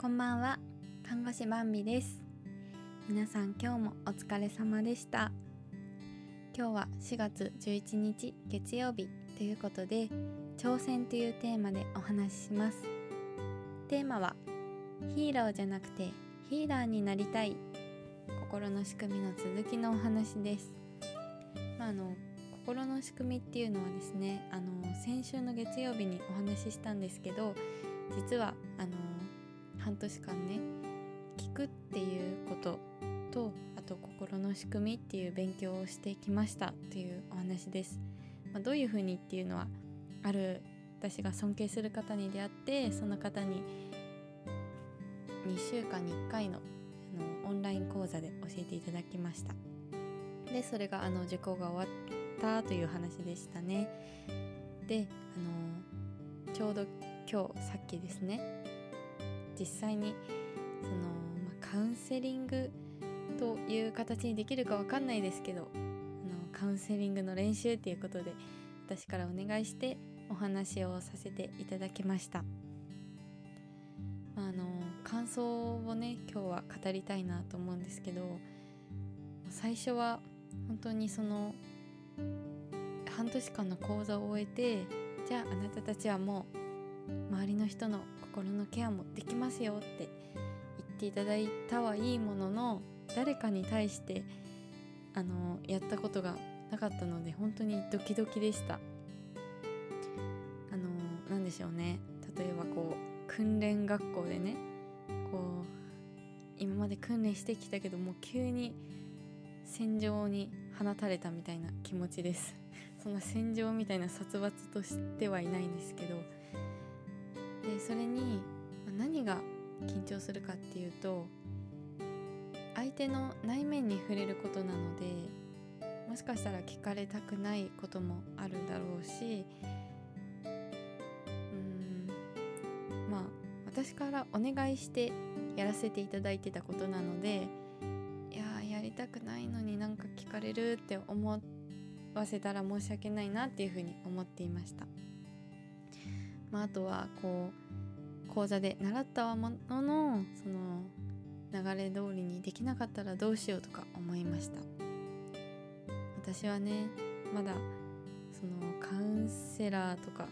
こんばんは。看護師バンビです。皆さん今日もお疲れ様でした。今日は4月11日月曜日ということで挑戦というテーマでお話しします。テーマはヒーローじゃなくてヒーラーになりたい。心の仕組みの続きのお話です。まああの心の仕組みっていうのはですねあの先週の月曜日にお話ししたんですけど実はあの半年間ね聞くっていうこととあと心の仕組みっていう勉強をしてきましたというお話です、まあ、どういうふうにっていうのはある私が尊敬する方に出会ってその方に2週間に1回のあのオンライン講座で教えていただきました。でそれがあの受講が終わったという話でしたね。であのちょうど今日さっきですね実際にその、まあ、カウンセリングという形にできるか分かんないですけどあのカウンセリングの練習っていうことで私からお願いしてお話をさせていただきました。まあ、あの感想をね今日は語りたいなと思うんですけど最初は本当にその半年間の講座を終えてじゃああなたたちはもう周りの人の心のケアもできますよって言っていただいたはいいものの誰かに対してあのやったことがなかったので本当にドキドキでした。あの何でしょうね。例えばこう訓練学校でねこう今まで訓練してきたけどもう急に戦場に放たれたみたいな気持ちです。そんな戦場みたいな殺伐としてはいないんですけどでそれに何が緊張するかっていうと相手の内面に触れることなのでもしかしたら聞かれたくないこともあるだろうしうんまあ私からお願いしてやらせていただいてたことなのでいややりたくないのになんか聞かれるって思わせたら申し訳ないなっていうふうに思っていました。まあ、あとはこう講座で習ったもののその流れ通りにできなかったらどうしようとか思いました。私はねまだそのカウンセラーとか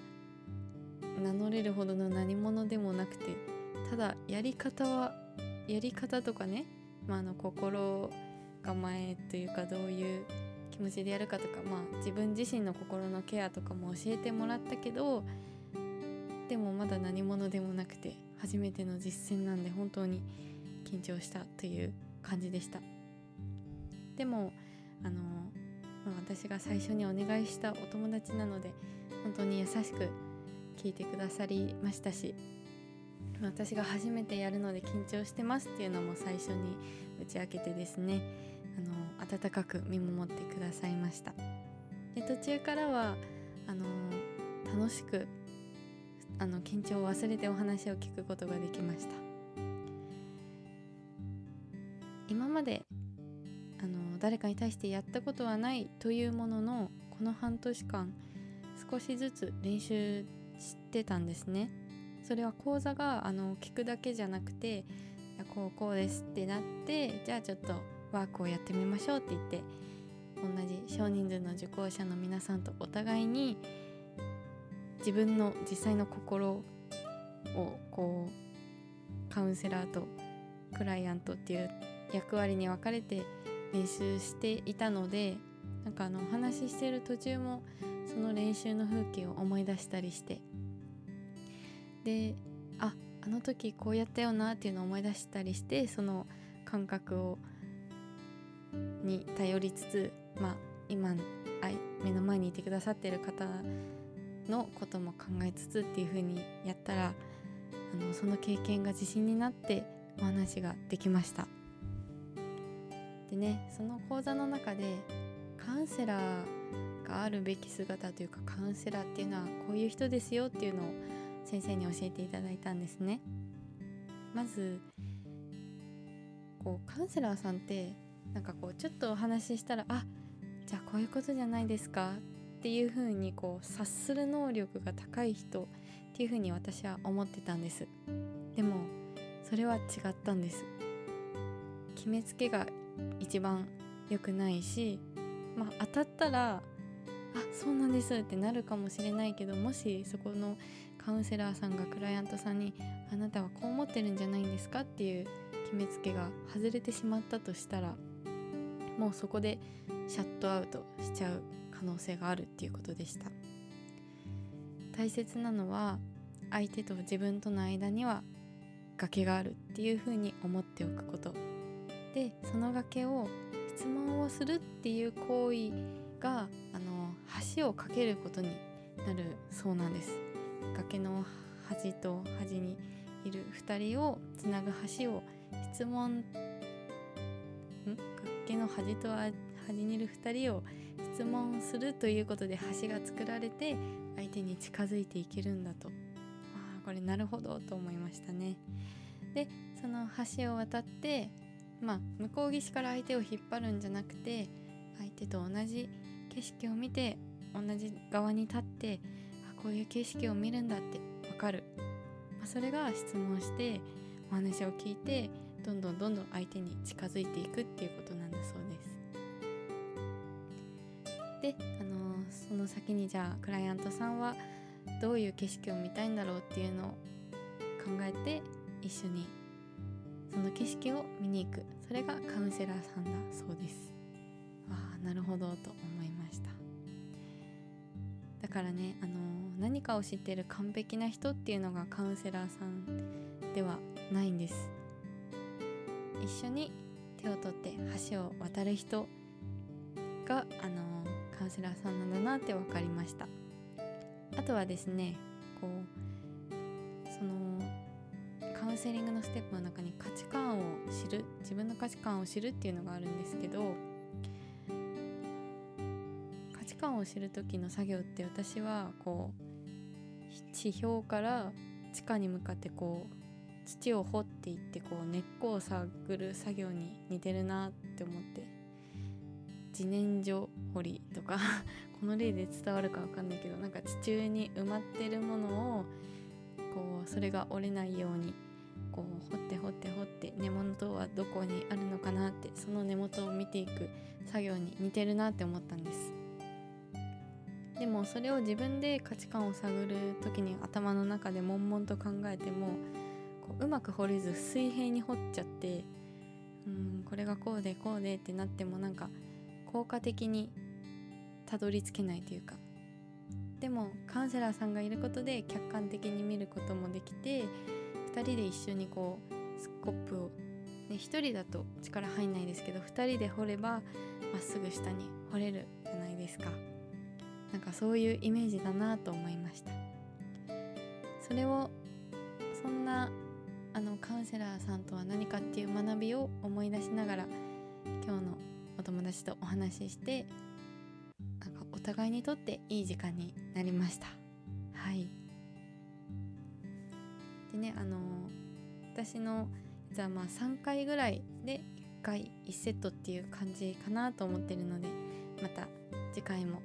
名乗れるほどの何者でもなくてただやり方はやり方とかね、まあ、あの心構えというかどういう気持ちでやるかとか、まあ、自分自身の心のケアとかも教えてもらったけどでもまだ何者でもなくて初めての実践なんで本当に緊張したという感じでした。でもあの、私が最初にお願いしたお友達なので本当に優しく聞いてくださりましたし私が初めてやるので緊張してますっていうのも最初に打ち明けてですねあの温かく見守ってくださいました。で途中からはあの楽しくあの緊張を忘れてお話を聞くことができました。今まであの誰かに対してやったことはないというもののこの半年間少しずつ練習してたんですね。それは講座があの聞くだけじゃなくてこうこうですってなってじゃあちょっとワークをやってみましょうって言って同じ少人数の受講者の皆さんとお互いに自分の実際の心をこうカウンセラーとクライアントっていう役割に分かれて練習していたのでなんかあのお話ししてる途中もその練習の風景を思い出したりして。でああの時こうやったよなっていうのを思い出したりしてその感覚をに頼りつつまあ今目の前にいてくださってる方のことも考えつつっていう風にやったらあのその経験が自信になってお話ができました。でねその講座の中でカウンセラーがあるべき姿というかカウンセラーっていうのはこういう人ですよっていうのを先生に教えていただいたんですね。まずこうカウンセラーさんってなんかこうちょっとお話ししたらあじゃあこういうことじゃないですかっていう風にこう察する能力が高い人っていう風に私は思ってたんです。でもそれは違ったんです。決めつけが一番良くないしまあ当たったらあそうなんですってなるかもしれないけどもしそこのカウンセラーさんがクライアントさんに「あなたはこう思ってるんじゃないんですか?」っていう決めつけが外れてしまったとしたらもうそこでシャットアウトしちゃう。可能性があるっていうことでした。大切なのは相手と自分との間には崖があるっていうふうに思っておくこと。でその崖を質問をするっていう行為があの橋を架けることになるそうなんです。崖の端と端にいる2人をつなぐ橋を質問ん？崖の端と端にいる2人を質問するということで橋が作られて相手に近づいていけるんだと。あこれなるほどと思いましたね。でその橋を渡ってまあ向こう岸から相手を引っ張るんじゃなくて相手と同じ景色を見て同じ側に立ってあこういう景色を見るんだって分かる、まあ、それが質問してお話を聞いてどんどんどんどん相手に近づいていくっていうことなんだそうです。で、あの、その先にじゃあクライアントさんはどういう景色を見たいんだろうっていうのを考えて一緒にその景色を見に行く。それがカウンセラーさんだそうです。わあなるほどと思いました。だからね、あの、何かを知ってる完璧な人っていうのがカウンセラーさんではないんです。一緒に手を取って橋を渡る人が、あの、カウンセラーさんなんだなって分かりました。あとはですねこうそのカウンセリングのステップの中に価値観を知る自分の価値観を知るっていうのがあるんですけど価値観を知る時の作業って私はこう地表から地下に向かってこう土を掘っていってこう根っこを探る作業に似てるなって思って。自然薯掘りとか この例で伝わるか分かんないけどなんか地中に埋まってるものをこうそれが折れないようにこう掘って掘って掘って根元はどこにあるのかなってその根元を見ていく作業に似てるなって思ったんです。でもそれを自分で価値観を探る時に頭の中で悶々と考えてもこううまく掘れず水平に掘っちゃってうんこれがこうでこうでってなってもなんか効果的にたどり着けないというか。でもカウンセラーさんがいることで客観的に見ることもできて2人で一緒にこうスコップを、ね、1人だと力入んないですけど2人で掘ればまっすぐ下に掘れるじゃないですか。なんかそういうイメージだなと思いました。それをそんなあのカウンセラーさんとは何かっていう学びを思い出しながら今日の友達とお話ししてなんかお互いにとっていい時間になりました。はい。でねあの私のじゃあまあ3回ぐらいで1回1セットっていう感じかなと思ってるのでまた次回も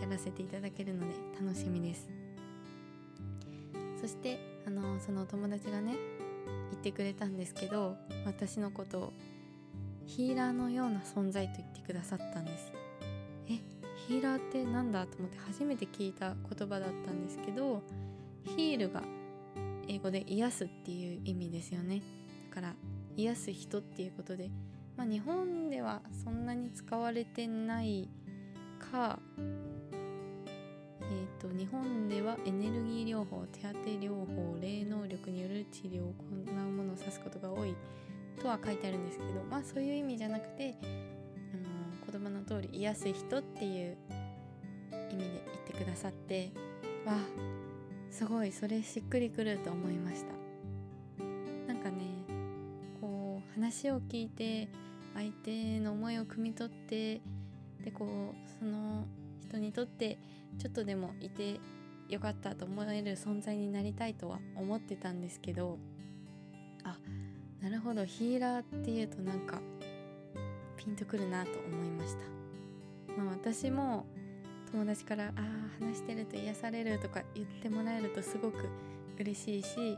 やらせていただけるので楽しみです。そしてあのそのお友達がね言ってくれたんですけど私のことをヒーラーのような存在と言ってくださったんです。えヒーラーって何だと思って初めて聞いた言葉だったんですけどヒールが英語で癒すっていう意味ですよね。だから癒す人っていうことで、まあ、日本ではそんなに使われてないかえーと、日本ではエネルギー療法手当療法霊能力による治療を行うものを指すことが多い。とは書いてあるんですけどまあそういう意味じゃなくて、あの言葉の通り癒す人っていう意味で言ってくださってわあすごいそれしっくりくると思いました。なんかねこう話を聞いて相手の思いを汲み取ってでこうその人にとってちょっとでもいてよかったと思える存在になりたいとは思ってたんですけどあなるほど。ヒーラーっていうとなんかピンとくるなと思いました、まあ、私も友達から「ああ話してると癒される」とか言ってもらえるとすごく嬉しいし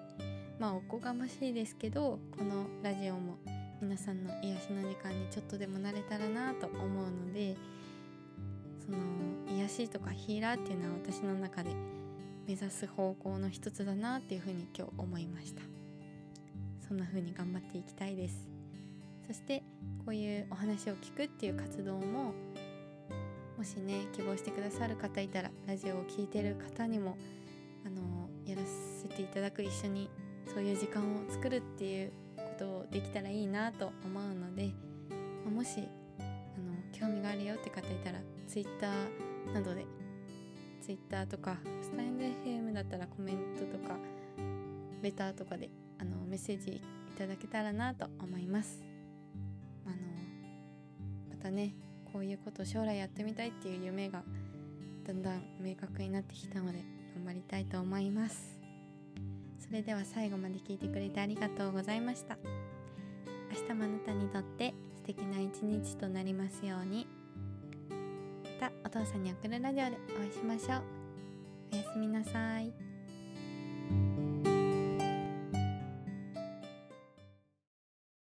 まあおこがましいですけどこのラジオも皆さんの癒しの時間にちょっとでもなれたらなと思うのでその癒しとかヒーラーっていうのは私の中で目指す方向の一つだなっていうふうに今日思いました。そんな風に頑張っていきたいです。そしてこういうお話を聞くっていう活動ももしね希望してくださる方いたらラジオを聴いてる方にもあのやらせていただく一緒にそういう時間を作るっていうことをできたらいいなと思うので、まもしあの興味があるよって方いたら Twitter などで Twitter とかスタインド FM だったらコメントとかレターとかであのメッセージいただけたらなと思います。あのまたねこういうこと将来やってみたいっていう夢がだんだん明確になってきたので頑張りたいと思います。それでは最後まで聞いてくれてありがとうございました明日もあなたにとって素敵な一日となりますようにまたお父さんに送るラジオでお会いしましょうおやすみなさい